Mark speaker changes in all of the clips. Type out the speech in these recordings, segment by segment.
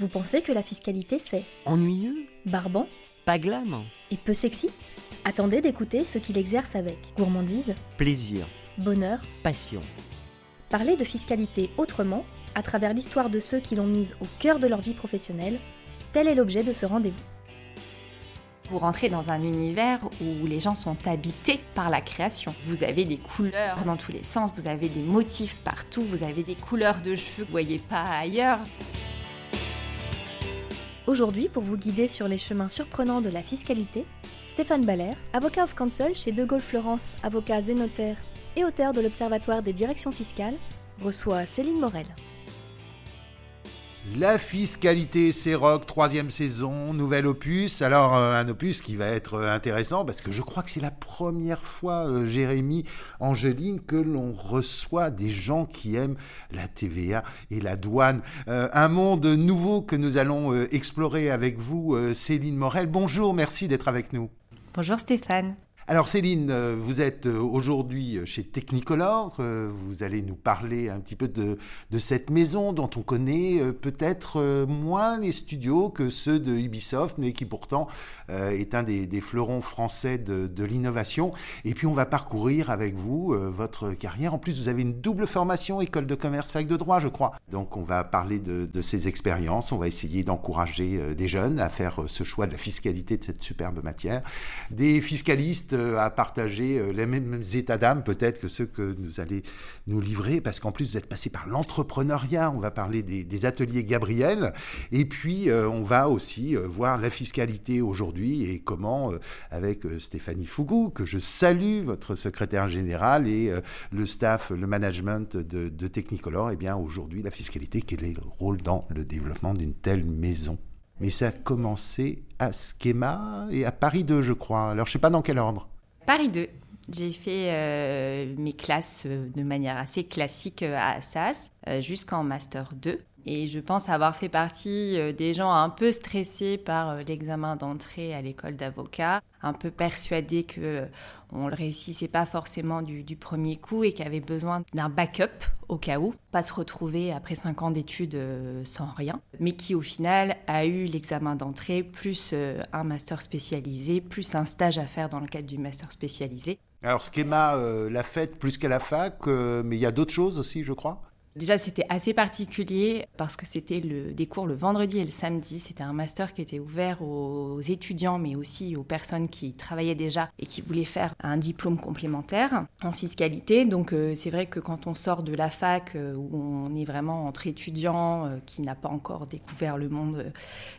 Speaker 1: Vous pensez que la fiscalité c'est
Speaker 2: Ennuyeux
Speaker 1: barbant
Speaker 2: Pas glam
Speaker 1: et peu sexy? Attendez d'écouter ceux qui l'exercent avec gourmandise,
Speaker 2: Plaisir,
Speaker 1: bonheur.
Speaker 2: passion.
Speaker 1: Parler de fiscalité autrement, à travers l'histoire de ceux qui l'ont mise au cœur de leur vie professionnelle, tel est l'objet de ce rendez-vous.
Speaker 3: Vous rentrez dans un univers où les gens sont habités par la création. Vous avez des couleurs dans tous les sens, vous avez des motifs partout, vous avez des couleurs de cheveux que vous voyez pas ailleurs.
Speaker 1: Aujourd'hui, pour vous guider sur les chemins surprenants de la fiscalité, Stéphane Baller, avocat of counsel chez De Gaulle Florence, avocat zénotaire et auteur de l'Observatoire des directions fiscales, reçoit Céline Morel.
Speaker 4: La fiscalité, c'est rock, troisième saison, nouvel opus. Alors euh, un opus qui va être euh, intéressant parce que je crois que c'est la première fois, euh, Jérémy, Angéline, que l'on reçoit des gens qui aiment la TVA et la douane. Un monde nouveau que nous allons explorer avec vous, Céline Morel. Bonjour, merci d'être avec nous.
Speaker 3: Bonjour Stéphane.
Speaker 4: Alors Céline, euh, vous êtes euh, aujourd'hui euh, chez Technicolor. Vous allez nous parler un petit peu de, cette maison dont on connaît peut-être moins les studios que ceux de Ubisoft, mais qui pourtant est un des, fleurons français de, l'innovation. Et puis on va parcourir avec vous votre carrière. En plus, vous avez une double formation, école de commerce, fac de droit, je crois. Donc on va parler de, de ces expériences. On va essayer d'encourager des jeunes à faire ce choix de la fiscalité de cette superbe matière. Des fiscalistes à partager euh, les mêmes états d'âme peut-être que ceux que vous allez nous livrer, parce qu'en plus vous êtes passé par l'entrepreneuriat. On va parler des, ateliers Gabriel. Et puis euh, on va aussi euh, voir la fiscalité aujourd'hui et comment, euh, avec euh, Stéphanie Fougou, que je salue, votre secrétaire général et euh, le staff, le management de, de Technicolor, et bien aujourd'hui la fiscalité, quel est le rôle dans le développement d'une telle maison? Mais ça a commencé à Schema et à Paris 2, je crois. Alors, je sais pas dans quel ordre.
Speaker 3: Paris 2. J'ai fait euh, mes classes euh, de manière assez classique euh, à Assas jusqu'en Master 2. Et je pense avoir fait partie euh, des gens un peu stressés par euh, l'examen d'entrée à l'école d'avocat, un peu persuadés que euh, on le réussissait pas forcément du, premier coup et qui avaient besoin d'un backup au cas où, pas se retrouver après cinq ans d'études sans rien, mais qui au final a eu l'examen d'entrée plus un master spécialisé, plus un stage à faire dans le cadre du master spécialisé.
Speaker 4: Alors, Schema euh, l'a faite plus qu'à la fac, mais il y a d'autres choses aussi, je crois?
Speaker 3: Déjà, c'était assez particulier parce que c'était des cours le vendredi et le samedi. C'était un master qui était ouvert aux étudiants, mais aussi aux personnes qui travaillaient déjà et qui voulaient faire un diplôme complémentaire en fiscalité. Donc, euh, c'est vrai que quand on sort de la fac, euh, où on est vraiment entre étudiants euh, qui n'a pas encore découvert le monde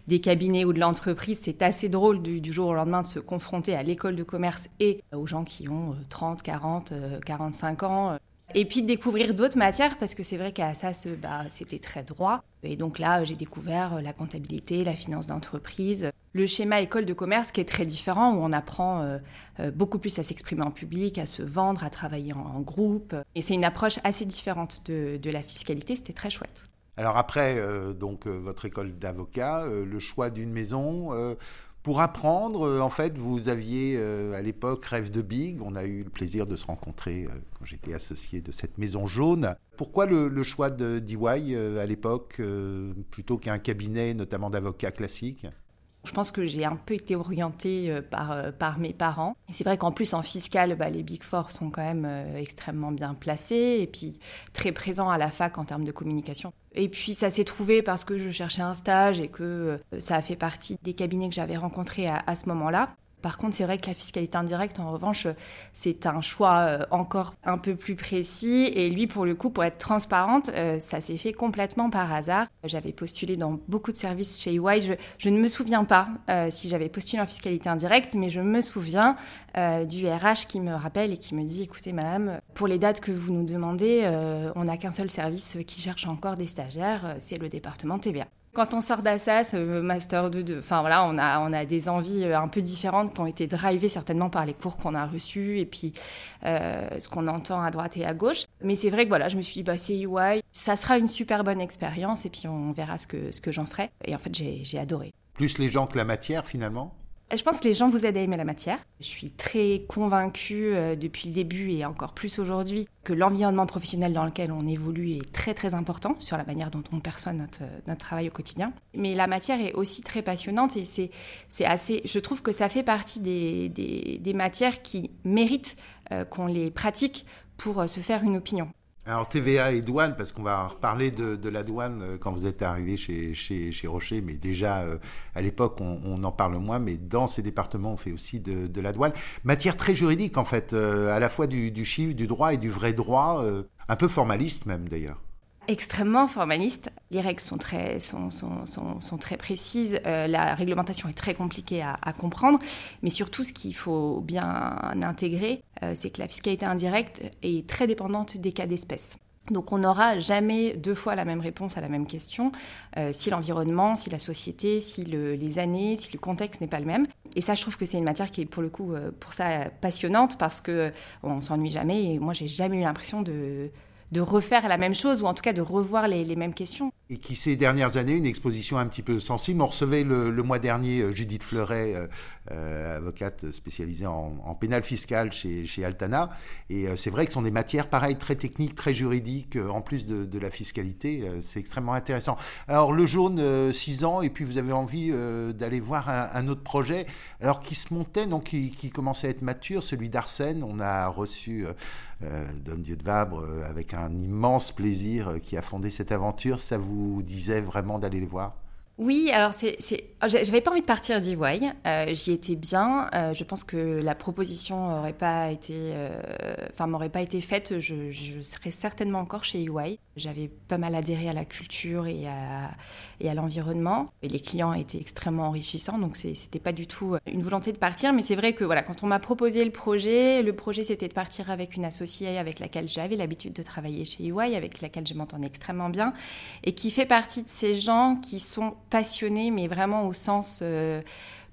Speaker 3: des cabinets ou de l'entreprise, c'est assez drôle du, jour au lendemain de se confronter à l'école de commerce et aux gens qui ont euh, 30, 40, euh, 45 ans. Et puis de découvrir d'autres matières, parce que c'est vrai qu'à Assas, bah, c'était très droit. Et donc là, j'ai découvert euh, la comptabilité, la finance d'entreprise, le schéma école de commerce qui est très différent, où on apprend euh, euh, beaucoup plus à s'exprimer en public, à se vendre, à travailler en, groupe. Et c'est une approche assez différente de, la fiscalité, c'était très chouette.
Speaker 4: Alors après, donc votre école d'avocat, le choix d'une maison. Pour apprendre, euh, en fait, vous aviez euh, à l'époque Rêve de Big. On a eu le plaisir de se rencontrer euh, quand j'étais associé de cette maison jaune. Pourquoi le, choix de à l'époque plutôt qu'un cabinet, notamment d'avocats classiques?
Speaker 3: Je pense que j'ai un peu été orientée euh, par, euh, par mes parents. Et c'est vrai qu'en plus, en fiscal, bah, les Big Four sont quand même euh, extrêmement bien placés et puis très présents à la fac en termes de communication. Et puis ça s'est trouvé parce que je cherchais un stage et que ça a fait partie des cabinets que j'avais rencontrés à, à ce moment-là. Par contre, c'est vrai que la fiscalité indirecte, en revanche, c'est un choix euh, encore un peu plus précis. Et lui, pour le coup, pour être transparente, euh, ça s'est fait complètement par hasard. J'avais postulé dans beaucoup de services chez EY. Je, ne me souviens pas euh, si j'avais postulé en fiscalité indirecte, mais je me souviens du RH qui me rappelle et qui me dit, écoutez, madame, pour les dates que vous nous demandez, on n'a qu'un seul service qui cherche encore des stagiaires, c'est le département TVA. Quand on sort d'Assas, euh, Master 2, de, enfin voilà, on a, on a des envies euh, un peu différentes qui ont été drivées certainement par les cours qu'on a reçus et puis euh, ce qu'on entend à droite et à gauche. Mais c'est vrai que voilà, je me suis dit, bah, c'est UI, ça sera une super bonne expérience et puis on verra ce que, ce que j'en ferai. Et en fait, j'ai adoré.
Speaker 4: Plus les gens que la matière, finalement?
Speaker 3: Je pense que les gens vous aident à aimer la matière. Je suis très convaincue euh, depuis le début et encore plus aujourd'hui que l'environnement professionnel dans lequel on évolue est très très important sur la manière dont on perçoit notre, notre travail au quotidien. Mais la matière est aussi très passionnante et c'est, assez, je trouve que ça fait partie des, matières qui méritent euh, qu'on les pratique pour euh, se faire une opinion.
Speaker 4: Alors TVA et douane, parce qu'on va reparler de, la douane euh, quand vous êtes arrivé chez, chez, Rocher, mais déjà euh, à l'époque on, en parle moins, mais dans ces départements on fait aussi de, la douane. Matière très juridique en fait, euh, à la fois du, du, chiffre, du droit et du vrai droit, euh, un peu formaliste même d'ailleurs
Speaker 3: extrêmement formaliste. Les règles sont très, sont, sont, sont, très précises, euh, la réglementation est très compliquée à, comprendre, mais surtout ce qu'il faut bien intégrer, euh, c'est que la fiscalité indirecte est très dépendante des cas d'espèce. Donc on n'aura jamais deux fois la même réponse à la même question euh, si l'environnement, si la société, si le, les années, si le contexte n'est pas le même. Et ça, je trouve que c'est une matière qui est pour le coup, pour ça, passionnante parce que on s'ennuie jamais. Et moi, j'ai jamais eu l'impression de de refaire la même chose ou en tout cas de revoir les, mêmes questions.
Speaker 4: Et qui ces dernières années, une exposition un petit peu sensible. On recevait le, mois dernier Judith Fleuret, euh, euh, avocate spécialisée en, pénal fiscal chez, Altana. Et euh, c'est vrai que ce sont des matières pareilles, très techniques, très juridiques, euh, en plus de, la fiscalité. Euh, c'est extrêmement intéressant. Alors le jaune, 6 ans, et puis vous avez envie d'aller voir un, autre projet, alors qui se montait, donc qui, qui commençait à être mature, celui d'Arsène. On a reçu euh, Don Dieu de Vabre avec un immense plaisir qui a fondé cette aventure. Ça vous disait vraiment d'aller les voir?
Speaker 3: Oui, alors c'est, oh, j'avais pas envie de partir d'EY. Euh, j'y étais bien. Euh, je pense que la proposition aurait pas été, euh, enfin m'aurait pas été faite. Je, serais certainement encore chez EY. J'avais pas mal adhéré à la culture et à, l'environnement. Et les clients étaient extrêmement enrichissants, donc c'était pas du tout une volonté de partir. Mais c'est vrai que voilà, quand on m'a proposé le projet, le projet c'était de partir avec une associée avec laquelle j'avais l'habitude de travailler chez EY, avec laquelle je m'entendais extrêmement bien, et qui fait partie de ces gens qui sont passionnés, mais vraiment au sens euh,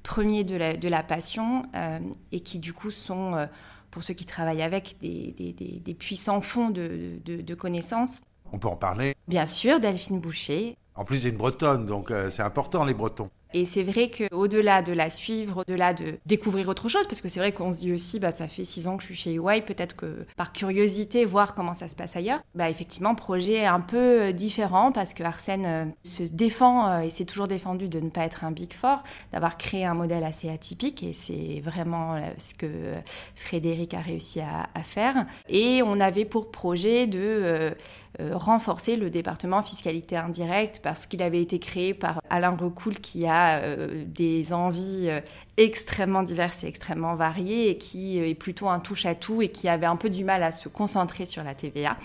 Speaker 3: premier de la, de la passion, euh, et qui du coup sont, euh, pour ceux qui travaillent avec, des, des, des, des puissants fonds de, de, de, connaissances.
Speaker 4: On peut en parler
Speaker 3: Bien sûr, Delphine Boucher.
Speaker 4: En plus, c'est une bretonne, donc c'est important les bretons.
Speaker 3: Et c'est vrai qu'au-delà de la suivre, au-delà de découvrir autre chose, parce que c'est vrai qu'on se dit aussi, bah, ça fait six ans que je suis chez EY, peut-être que par curiosité, voir comment ça se passe ailleurs, bah, effectivement, projet un peu euh, différent, parce que Arsène euh, se défend, euh, et s'est toujours défendu de ne pas être un Big Four, d'avoir créé un modèle assez atypique, et c'est vraiment ce que Frédéric a réussi à, à, faire. Et on avait pour projet de euh, renforcer le département fiscalité indirecte, parce qu'il avait été créé par Alain Recoul, qui a euh, des envies euh, extrêmement diverses et extrêmement variées et qui est plutôt un touche-à-tout et qui avait un peu du mal à se concentrer sur la TVA.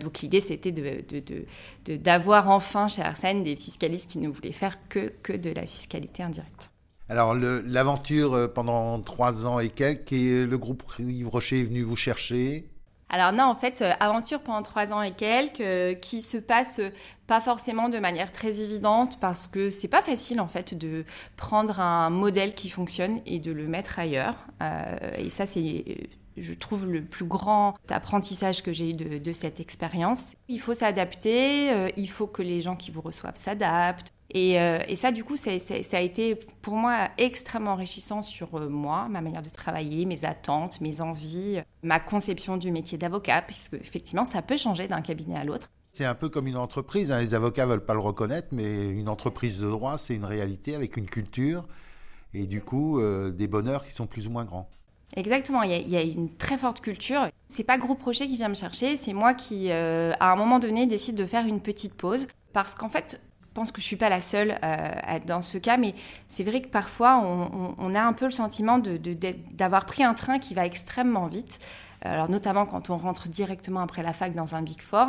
Speaker 3: Donc l'idée c'était d'avoir de, enfin chez Arsène des fiscalistes qui ne voulaient faire que, que de la fiscalité indirecte.
Speaker 4: Alors l'aventure pendant trois ans et quelques, et le groupe Yves Rocher est venu vous chercher
Speaker 3: alors non, en fait, euh, aventure pendant trois ans et quelques, euh, qui se passe euh, pas forcément de manière très évidente parce que c'est pas facile en fait de prendre un modèle qui fonctionne et de le mettre ailleurs. Euh, et ça, c'est je trouve le plus grand apprentissage que j'ai eu de, de cette expérience. Il faut s'adapter, euh, il faut que les gens qui vous reçoivent s'adaptent. Et, euh, et, ça, du coup, ça a été pour moi extrêmement enrichissant sur euh, moi, ma manière de travailler, mes attentes, mes envies, ma conception du métier d'avocat, puisque effectivement, ça peut changer d'un cabinet à l'autre.
Speaker 4: C'est un peu comme une entreprise, hein. les avocats veulent pas le reconnaître, mais une entreprise de droit, c'est une réalité avec une culture et du coup euh, des bonheurs qui sont plus ou moins grands.
Speaker 3: Exactement, il y, a, il y, a, une très forte culture. C'est pas Gros Projet qui vient me chercher, c'est moi qui, euh, à un moment donné, décide de faire une petite pause. Parce qu'en fait, pense que je suis pas la seule euh, dans ce cas, mais c'est vrai que parfois, on, on, on, a un peu le sentiment d'avoir de, de, pris un train qui va extrêmement vite. Alors notamment quand on rentre directement après la fac dans un Big Four,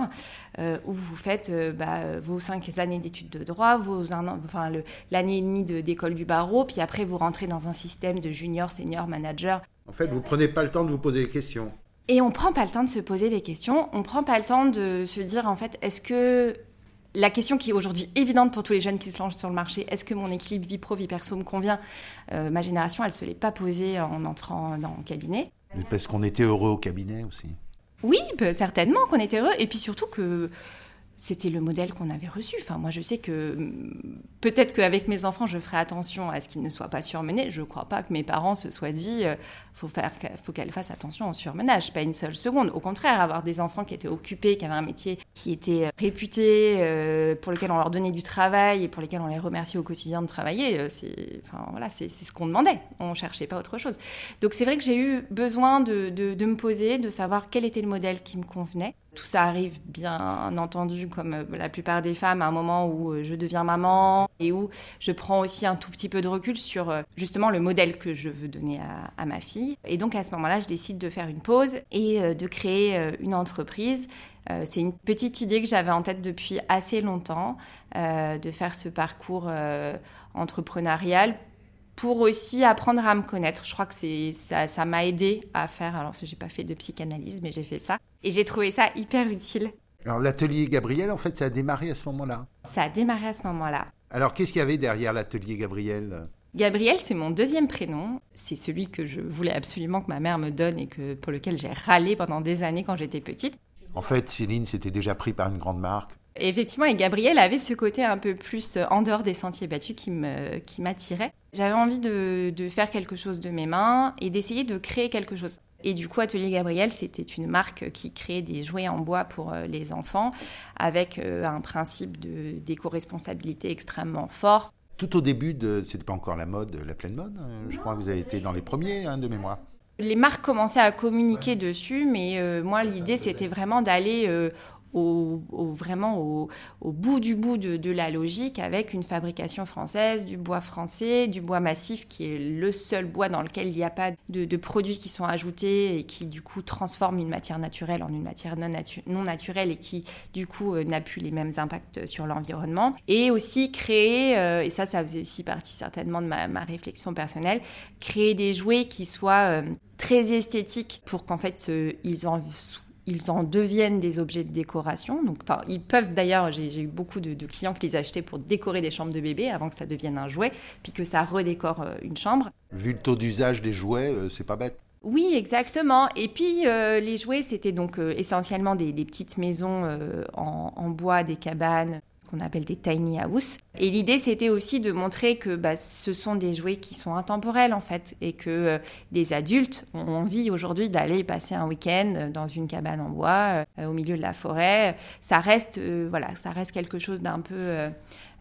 Speaker 3: euh, où vous faites euh, bah, vos cinq années d'études de droit, vos un an, enfin l'année et demie d'école du barreau, puis après vous rentrez dans un système de junior, senior, manager.
Speaker 4: En fait, vous prenez pas le temps de vous poser des questions.
Speaker 3: Et on prend pas le temps de se poser les questions, on prend pas le temps de se dire en fait, est-ce que la question qui est aujourd'hui évidente pour tous les jeunes qui se lancent sur le marché, est-ce que mon équilibre vie pro, vie perso me convient? Euh, Ma génération, elle se l'est pas posée en entrant dans le cabinet.
Speaker 4: Parce qu'on était heureux au cabinet aussi.
Speaker 3: Oui, certainement qu'on était heureux. Et puis surtout que c'était le modèle qu'on avait reçu. Enfin, moi, je sais que mm, peut-être qu'avec mes enfants, je ferai attention à ce qu'ils ne soient pas surmenés. Je ne crois pas que mes parents se soient dit euh, faut faire, faut qu'elle fasse attention au surmenage, pas une seule seconde. Au contraire, avoir des enfants qui étaient occupés, qui avaient un métier qui était euh, réputé, euh, pour lequel on leur donnait du travail et pour lesquels on les remerciait au quotidien de travailler, c'est, enfin voilà, c'est, ce qu'on demandait. On cherchait pas autre chose. Donc c'est vrai que j'ai eu besoin de me poser, de savoir quel était le modèle qui me convenait. Tout ça arrive bien entendu, comme euh, la plupart des femmes, à un moment où euh, je deviens maman et où je prends aussi un tout petit peu de recul sur euh, justement le modèle que je veux donner à, ma fille. Et donc à ce moment-là, je décide de faire une pause et de créer une entreprise. C'est une petite idée que j'avais en tête depuis assez longtemps, de faire ce parcours entrepreneurial pour aussi apprendre à me connaître. Je crois que c'est ça m'a aidé à faire. Alors, j'ai pas fait de psychanalyse, mais j'ai fait ça et j'ai trouvé ça hyper utile.
Speaker 4: Alors, l'atelier Gabriel, en fait, ça a démarré à ce moment-là.
Speaker 3: Ça a démarré à ce moment-là.
Speaker 4: Alors, qu'est-ce qu'il y avait derrière l'atelier Gabriel?
Speaker 3: Gabriel, c'est mon deuxième prénom. C'est celui que je voulais absolument que ma mère me donne et que, pour lequel j'ai râlé pendant des années quand j'étais petite.
Speaker 4: En fait, Céline s'était déjà pris par une grande marque.
Speaker 3: Effectivement, et Gabriel avait ce côté un peu plus en dehors des sentiers battus qui m'attirait. Qui J'avais envie de, de, faire quelque chose de mes mains et d'essayer de créer quelque chose. Et du coup, Atelier Gabriel, c'était une marque qui créait des jouets en bois pour euh, les enfants avec euh, un principe d'éco-responsabilité extrêmement fort.
Speaker 4: Tout au début, de, c'était pas encore la mode, la pleine mode. Hein. Je crois que vous avez été dans les premiers hein, de mémoire.
Speaker 3: Les marques commençaient à communiquer dessus, mais euh, moi, l'idée, c'était vraiment d'aller au, vraiment au, bout du bout de, la logique avec une fabrication française, du bois français, du bois massif qui est le seul bois dans lequel il n'y a pas de, produits qui sont ajoutés et qui du coup transforme une matière naturelle en une matière non, naturelle et qui du coup euh, n'a plus les mêmes impacts sur l'environnement. Et aussi créer, euh, et ça ça faisait aussi partie certainement de ma, réflexion personnelle, créer des jouets qui soient euh, très esthétiques pour qu'en fait ils en ils en deviennent des objets de décoration. Donc, enfin, ils peuvent d'ailleurs, j'ai eu beaucoup de, clients qui les achetaient pour décorer des chambres de bébé avant que ça devienne un jouet, puis que ça redécore euh, une chambre.
Speaker 4: Vu le taux d'usage des jouets, euh, c'est pas bête.
Speaker 3: Oui, exactement. Et puis euh, les jouets, c'était donc essentiellement des, petites maisons en, en, bois, des cabanes, qu'on appelle des tiny house. Et l'idée, c'était aussi de montrer que bah, ce sont des jouets qui sont intemporels, en fait, et que euh, des adultes ont envie aujourd'hui d'aller passer un week-end dans une cabane en bois, euh, au milieu de la forêt. Ça reste, euh, voilà, ça reste quelque chose d'un peu euh,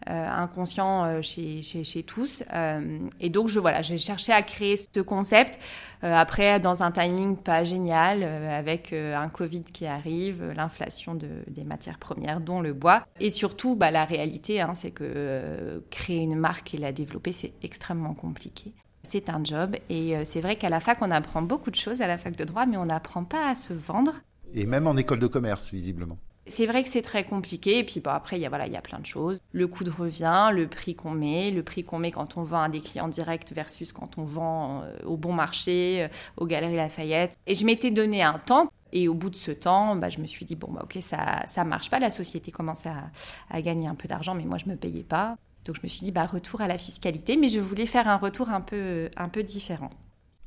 Speaker 3: inconscient euh, chez, tous. Euh, et donc, je, voilà, j'ai cherché à créer ce concept. après, dans un timing pas génial, avec un Covid qui arrive, l'inflation de, des matières premières, dont le bois. Et surtout, bah, la réalité, hein, c'est que créer une marque et la développer, c'est extrêmement compliqué. C'est un job et c'est vrai qu'à la fac, on apprend beaucoup de choses à la fac de droit, mais on n'apprend pas à se vendre.
Speaker 4: Et même en école de commerce, visiblement.
Speaker 3: C'est vrai que c'est très compliqué. Et puis après, il y, a, voilà, il y a plein de choses. Le coût de revient, le prix qu'on met, le prix qu'on met quand on vend à des clients directs versus quand on vend euh, au bon marché, euh, aux Galeries Lafayette. Et je m'étais donné un temps. Et au bout de ce temps, bah, je me suis dit, bon, bah, ok, ça ça marche pas. La société commençait à, à gagner un peu d'argent, mais moi, je me payais pas. Donc je me suis dit, bah, retour à la fiscalité. Mais je voulais faire un retour un peu, un peu différent.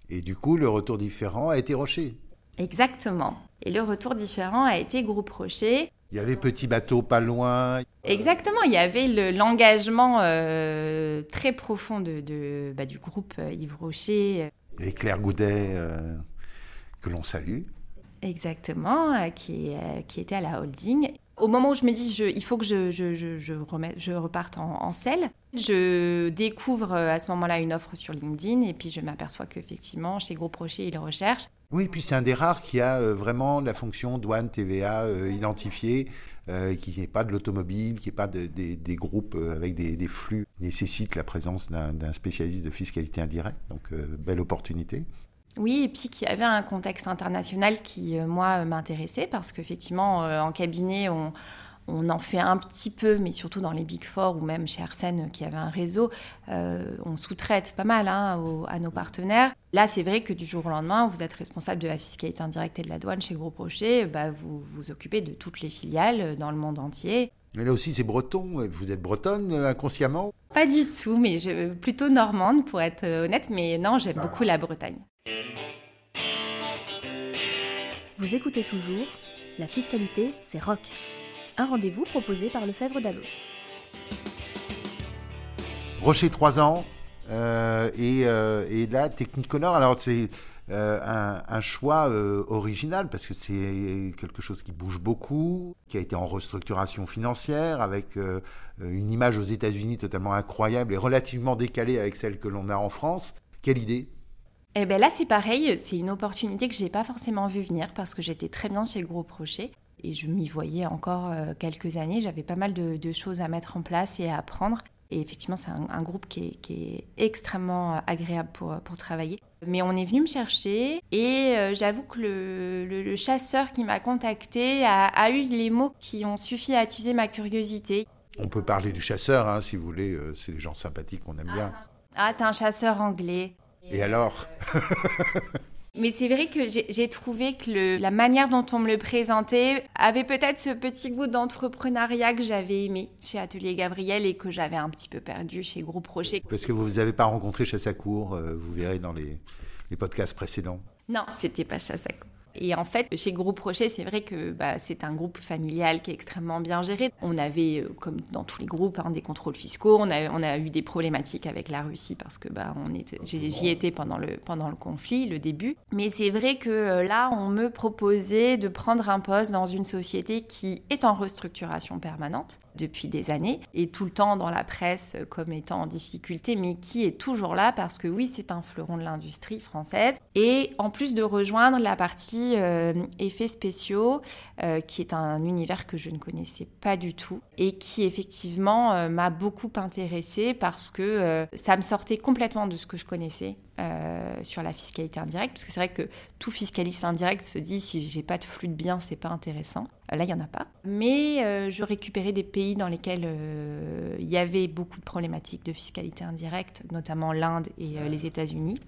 Speaker 4: Et du coup, le retour différent a été Rocher
Speaker 3: Exactement. Et le retour différent a été Groupe Rocher.
Speaker 4: Il y avait Petit Bateau pas loin.
Speaker 3: Exactement, il y avait l'engagement euh, très profond de, bah, du groupe euh, Yves Rocher.
Speaker 4: Et Claire Goudet, euh, que l'on salue.
Speaker 3: Exactement, qui, qui était à la holding au moment où je me dis je, il faut que je, reparte en, en selle, je découvre à ce moment-là une offre sur LinkedIn et puis je m'aperçois qu'effectivement, chez Groupe Rocher, ils recherchent.
Speaker 4: Oui, puis c'est un des rares qui a euh, vraiment la fonction douane TVA euh, identifiée, euh, qui n'est pas de l'automobile, qui n'est pas des groupes avec des, des, flux, nécessite la présence d'un spécialiste de fiscalité indirecte. Donc, belle opportunité.
Speaker 3: Oui, et puis qu'il y avait un contexte international qui, euh, moi, m'intéressait parce qu'effectivement, euh, en cabinet, on, en fait un petit peu, mais surtout dans les Big Four ou même chez Arsène qui avait un réseau, euh, on sous-traite pas mal hein, à nos partenaires. Là, c'est vrai que du jour au lendemain, vous êtes responsable de la fiscalité indirecte et de la douane chez Gros Rocher, bah, vous vous occupez de toutes les filiales dans le monde entier.
Speaker 4: Mais là aussi, c'est breton. Vous êtes bretonne inconsciemment?
Speaker 3: Pas du tout, mais je, plutôt normande pour être honnête. Mais non, j'aime ah. beaucoup la Bretagne.
Speaker 1: Vous écoutez toujours La fiscalité, c'est rock. Un rendez-vous proposé par le Fèvre d'Allos.
Speaker 4: Rocher 3 ans euh, et, euh, et, là Technicolor. Alors c'est euh, un, choix original parce que c'est quelque chose qui bouge beaucoup, qui a été en restructuration financière avec une image aux États-Unis totalement incroyable et relativement décalée avec celle que l'on a en France. Quelle idée?
Speaker 3: Eh ben là, c'est pareil, c'est une opportunité que je n'ai pas forcément vu venir parce que j'étais très bien chez Gros Rocher et je m'y voyais encore quelques années. J'avais pas mal de, de, choses à mettre en place et à apprendre. Et effectivement, c'est un, groupe qui est, extrêmement euh, agréable pour, pour travailler. Mais on est venu me chercher et euh, j'avoue que le, chasseur qui m'a contacté a, eu les mots qui ont suffi à attiser ma curiosité.
Speaker 4: On peut parler du chasseur, hein, si vous voulez. Euh, c'est des gens sympathiques qu'on aime bien.
Speaker 3: Ah, c'est un chasseur anglais.
Speaker 4: Et, alors
Speaker 3: Mais c'est vrai que j'ai trouvé que la manière dont on me le présentait avait peut-être ce petit goût d'entrepreneuriat que j'avais aimé chez Atelier Gabriel et que j'avais un petit peu perdu chez Groupe Rocher.
Speaker 4: Parce que vous ne avez pas rencontré Chassacourt, euh, vous verrez dans les, les podcasts précédents.
Speaker 3: Non, c'était pas Chassacourt. Et en fait, chez Groupe Rocher, c'est vrai que bah, c'est un groupe familial qui est extrêmement bien géré. On avait, euh, comme dans tous les groupes, hein, des contrôles fiscaux. On a, on a eu des problématiques avec la Russie parce que bah, on était, j'y étais pendant le, pendant le conflit, le début. Mais c'est vrai que euh, là, on me proposait de prendre un poste dans une société qui est en restructuration permanente depuis des années et tout le temps dans la presse comme étant en difficulté, mais qui est toujours là parce que oui, c'est un fleuron de l'industrie française. Et en plus de rejoindre la partie euh, effets spéciaux, euh, qui est un univers que je ne connaissais pas du tout et qui effectivement euh, m'a beaucoup intéressée parce que ça me sortait complètement de ce que je connaissais. Sur la fiscalité indirecte, parce que c'est vrai que tout fiscaliste indirect se dit si j'ai pas de flux de biens, c'est pas intéressant. Là, il y en a pas. Mais je récupérais des pays dans lesquels il y avait beaucoup de problématiques de fiscalité indirecte, notamment l'Inde et les États-Unis.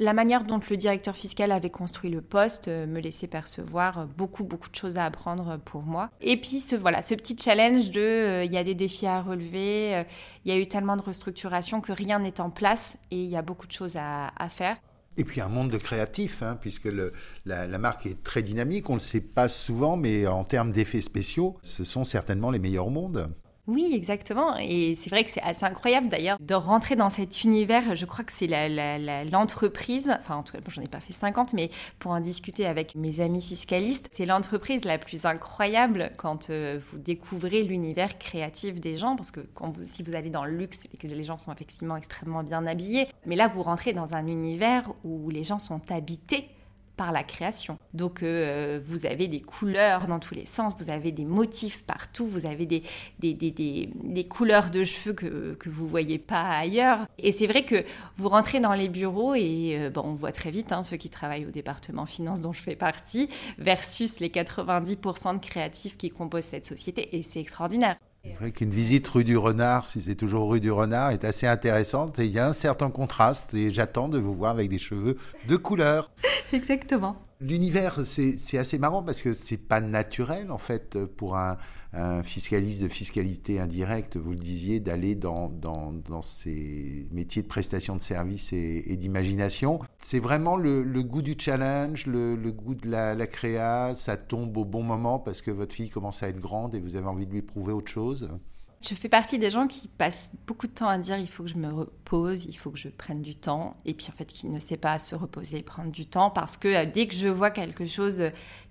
Speaker 3: La manière dont le directeur fiscal avait construit le poste euh, me laissait percevoir beaucoup, beaucoup de choses à apprendre pour moi. Et puis, ce, voilà, ce petit challenge de euh, il y a des défis à relever, euh, il y a eu tellement de restructuration que rien n'est en place et il y a beaucoup de choses à, faire.
Speaker 4: Et puis un monde de créatifs, hein, puisque la, la, marque est très dynamique, on ne le sait pas souvent, mais en termes d'effets spéciaux, ce sont certainement les meilleurs au monde.
Speaker 3: Oui, exactement. Et c'est vrai que c'est assez incroyable d'ailleurs de rentrer dans cet univers. Je crois que c'est l'entreprise, enfin en tout cas, j'en ai pas fait 50, mais pour en discuter avec mes amis fiscalistes, c'est l'entreprise la plus incroyable quand euh, vous découvrez l'univers créatif des gens. Parce que si vous allez dans le luxe, les gens sont effectivement extrêmement bien habillés. Mais là, vous rentrez dans un univers où les gens sont habités par la création. Donc euh, vous avez des couleurs dans tous les sens, vous avez des motifs partout, vous avez des, des, des, des, couleurs de cheveux que, que vous voyez pas ailleurs. Et c'est vrai que vous rentrez dans les bureaux et euh, bon, on voit très vite hein, ceux qui travaillent au département finance dont je fais partie versus les 90% de créatifs qui composent cette société et c'est extraordinaire.
Speaker 4: C'est vrai qu'une visite rue du Renard, si c'est toujours rue du Renard, est assez intéressante et il y a un certain contraste et j'attends de vous voir avec des cheveux de couleur.
Speaker 3: Exactement.
Speaker 4: L'univers, c'est assez marrant parce que c'est pas naturel en fait pour un, fiscaliste de fiscalité indirecte, vous le disiez, d'aller dans, ces métiers de prestation de services et, d'imagination. C'est vraiment le, goût du challenge, le, goût de la, la, créa, ça tombe au bon moment parce que votre fille commence à être grande et vous avez envie de lui prouver autre chose.
Speaker 3: Je fais partie des gens qui passent beaucoup de temps à dire il faut que je me repose, il faut que je prenne du temps, et puis en fait qui ne sait pas se reposer prendre du temps parce que euh, dès que je vois quelque chose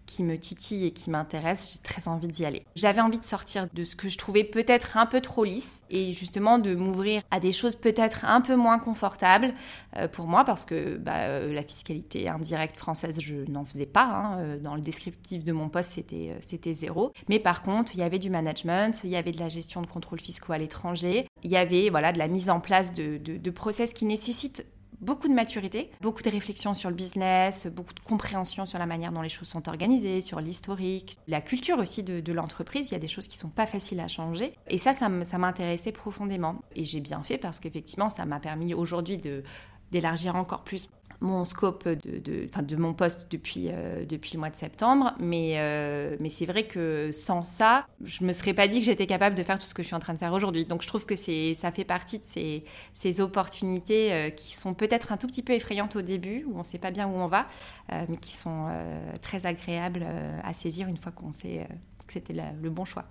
Speaker 3: qui me titille et qui m'intéresse, j'ai très envie d'y aller. J'avais envie de sortir de ce que je trouvais peut-être un peu trop lisse et justement de m'ouvrir à des choses peut-être un peu moins confortables euh, pour moi parce que bah, euh, la fiscalité indirecte française, je n'en faisais pas. Hein. Euh, dans le descriptif de mon poste, c'était, c'était zéro. Mais par contre, il y avait du management, il y avait de la gestion de contrôle fiscaux à l'étranger, il y avait voilà, de la mise en place de, de, de process qui nécessitent beaucoup de maturité, beaucoup de réflexion sur le business, beaucoup de compréhension sur la manière dont les choses sont organisées, sur l'historique, la culture aussi de, l'entreprise. Il y a des choses qui sont pas faciles à changer. Et ça, ça m'intéressait profondément. Et j'ai bien fait parce qu'effectivement, ça m'a permis aujourd'hui d'élargir encore plus mon scope de, de, mon poste depuis, euh, depuis le mois de septembre. Mais, euh, mais c'est vrai que sans ça, je ne me serais pas dit que j'étais capable de faire tout ce que je suis en train de faire aujourd'hui. Donc je trouve que ça fait partie de ces, opportunités euh, qui sont peut-être un tout petit peu effrayantes au début, où on ne sait pas bien où on va, mais qui sont très agréables à saisir une fois qu'on sait que c'était le bon choix.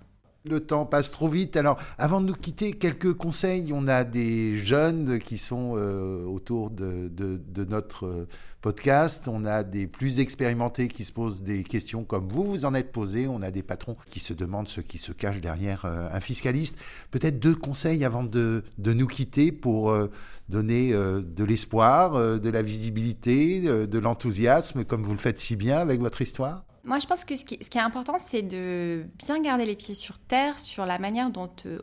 Speaker 4: Le temps passe trop vite. Alors, avant de nous quitter, quelques conseils. On a des jeunes qui sont euh, autour de, notre euh, podcast. On a des plus expérimentés qui se posent des questions comme vous vous en êtes posé. On a des patrons qui se demandent ce qui se cache derrière euh, un fiscaliste. Peut-être deux conseils avant de, nous quitter pour donner de l'espoir, de la visibilité, de l'enthousiasme, comme vous le faites si bien avec votre histoire.
Speaker 3: Moi, je pense que ce qui, est important, c'est de bien garder les pieds sur terre sur la manière dont euh,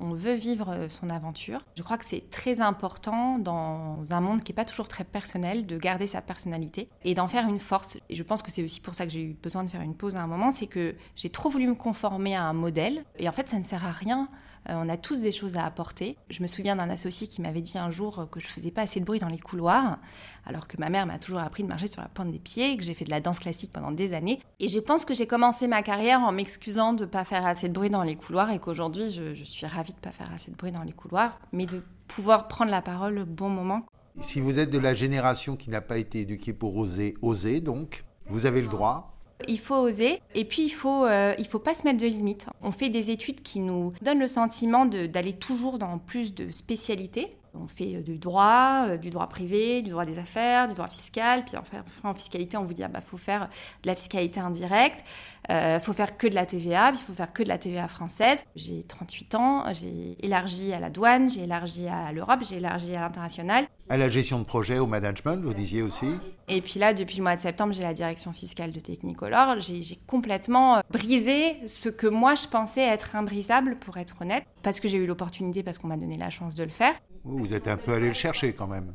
Speaker 3: on, veut vivre euh, son aventure. Je crois que c'est très important dans un monde qui n'est pas toujours très personnel de garder sa personnalité et d'en faire une force. Et je pense que c'est aussi pour ça que j'ai eu besoin de faire une pause à un moment, c'est que j'ai trop voulu me conformer à un modèle et en fait, ça ne sert à rien on a tous des choses à apporter. Je me souviens d'un associé qui m'avait dit un jour que je faisais pas assez de bruit dans les couloirs, alors que ma mère m'a toujours appris de marcher sur la pointe des pieds, que j'ai fait de la danse classique pendant des années. Et je pense que j'ai commencé ma carrière en m'excusant de ne pas faire assez de bruit dans les couloirs et qu'aujourd'hui je, suis ravie de ne pas faire assez de bruit dans les couloirs, mais de pouvoir prendre la parole au bon moment.
Speaker 4: Si vous êtes de la génération qui n'a pas été éduquée pour oser, oser donc, vous avez le droit.
Speaker 3: Il faut oser et puis il faut euh, faut pas se mettre de limites. On fait des études qui nous donnent le sentiment d'aller toujours dans plus de spécialités. On fait euh, du droit, euh, du droit privé, du droit des affaires, du droit fiscal. Puis en fiscalité, on vous dit ah bah faut faire de la fiscalité indirecte, il faut faire que de la TVA, il faut faire que de la TVA française. J'ai 38 ans, j'ai élargi à la douane, j'ai élargi à l'Europe, j'ai élargi à l'international.
Speaker 4: À la gestion de projet, au management, vous disiez aussi
Speaker 3: Et puis là, depuis le mois de septembre, j'ai la direction fiscale de Technicolor. J'ai complètement euh, brisé ce que moi je pensais être imbrisable, pour être honnête, parce que j'ai eu l'opportunité, parce qu'on m'a donné la chance de le faire.
Speaker 4: Vous êtes un peu allé le chercher quand même.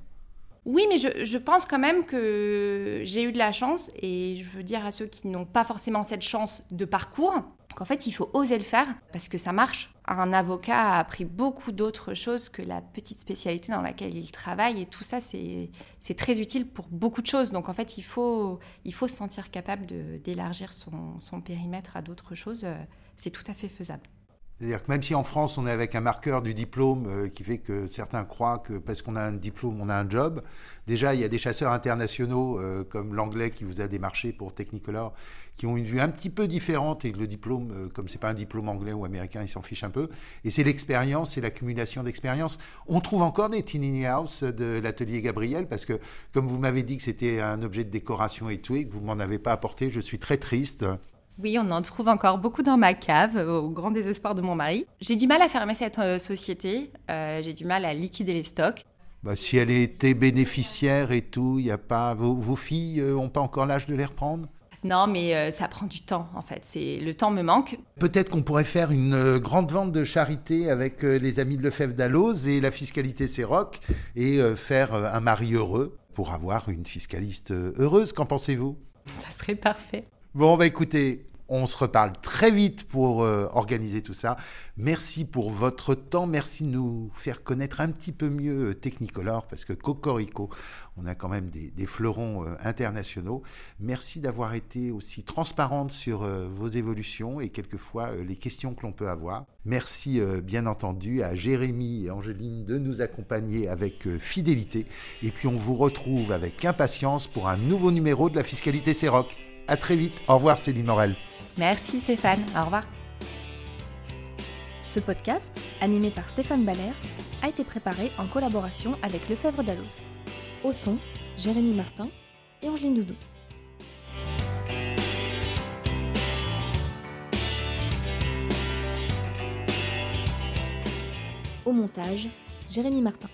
Speaker 3: Oui, mais je, je, pense quand même que j'ai eu de la chance et je veux dire à ceux qui n'ont pas forcément cette chance de parcours qu'en fait il faut oser le faire parce que ça marche. Un avocat a appris beaucoup d'autres choses que la petite spécialité dans laquelle il travaille et tout ça c'est très utile pour beaucoup de choses. Donc en fait il faut, il faut se sentir capable d'élargir son, son périmètre à d'autres choses. C'est tout à fait faisable.
Speaker 4: C'est-à-dire que même si en France on est avec un marqueur du diplôme euh, qui fait que certains croient que parce qu'on a un diplôme on a un job, déjà il y a des chasseurs internationaux euh, comme l'anglais qui vous a démarché pour Technicolor qui ont une vue un petit peu différente et le diplôme, euh, comme c'est pas un diplôme anglais ou américain, ils s'en fichent un peu. Et c'est l'expérience, c'est l'accumulation d'expérience. On trouve encore des tiny house de l'atelier Gabriel parce que comme vous m'avez dit que c'était un objet de décoration et tout et que vous m'en avez pas apporté, je suis très triste.
Speaker 3: Oui, on en trouve encore beaucoup dans ma cave, au grand désespoir de mon mari. J'ai du mal à fermer cette euh, société, euh, j'ai du mal à liquider les stocks.
Speaker 4: Bah, si elle était bénéficiaire et tout, il y a pas vos, filles n'ont euh, pas encore l'âge de les reprendre?
Speaker 3: Non, mais ça prend du temps, en fait. C'est le temps me manque.
Speaker 4: Peut-être qu'on pourrait faire une grande vente de charité avec les amis de Lefebvre d'Alloz et la fiscalité Céroc et faire un mari heureux pour avoir une fiscaliste heureuse. Qu'en pensez-vous?
Speaker 3: Ça serait parfait.
Speaker 4: Bon, bah écoutez, on se reparle très vite pour euh, organiser tout ça. Merci pour votre temps. Merci de nous faire connaître un petit peu mieux euh, Technicolor parce que Cocorico, on a quand même des, fleurons euh, internationaux. Merci d'avoir été aussi transparente sur vos évolutions et quelquefois les questions que l'on peut avoir. Merci bien entendu à Jérémy et Angéline de nous accompagner avec fidélité. Et puis on vous retrouve avec impatience pour un nouveau numéro de la fiscalité Céroc. À très vite. Au revoir Céline Morel.
Speaker 3: Merci Stéphane, au revoir.
Speaker 1: Ce podcast, animé par Stéphane Baller, a été préparé en collaboration avec Lefebvre Dalloz. Au son, Jérémy Martin et Angeline Doudou. Au montage, Jérémy Martin.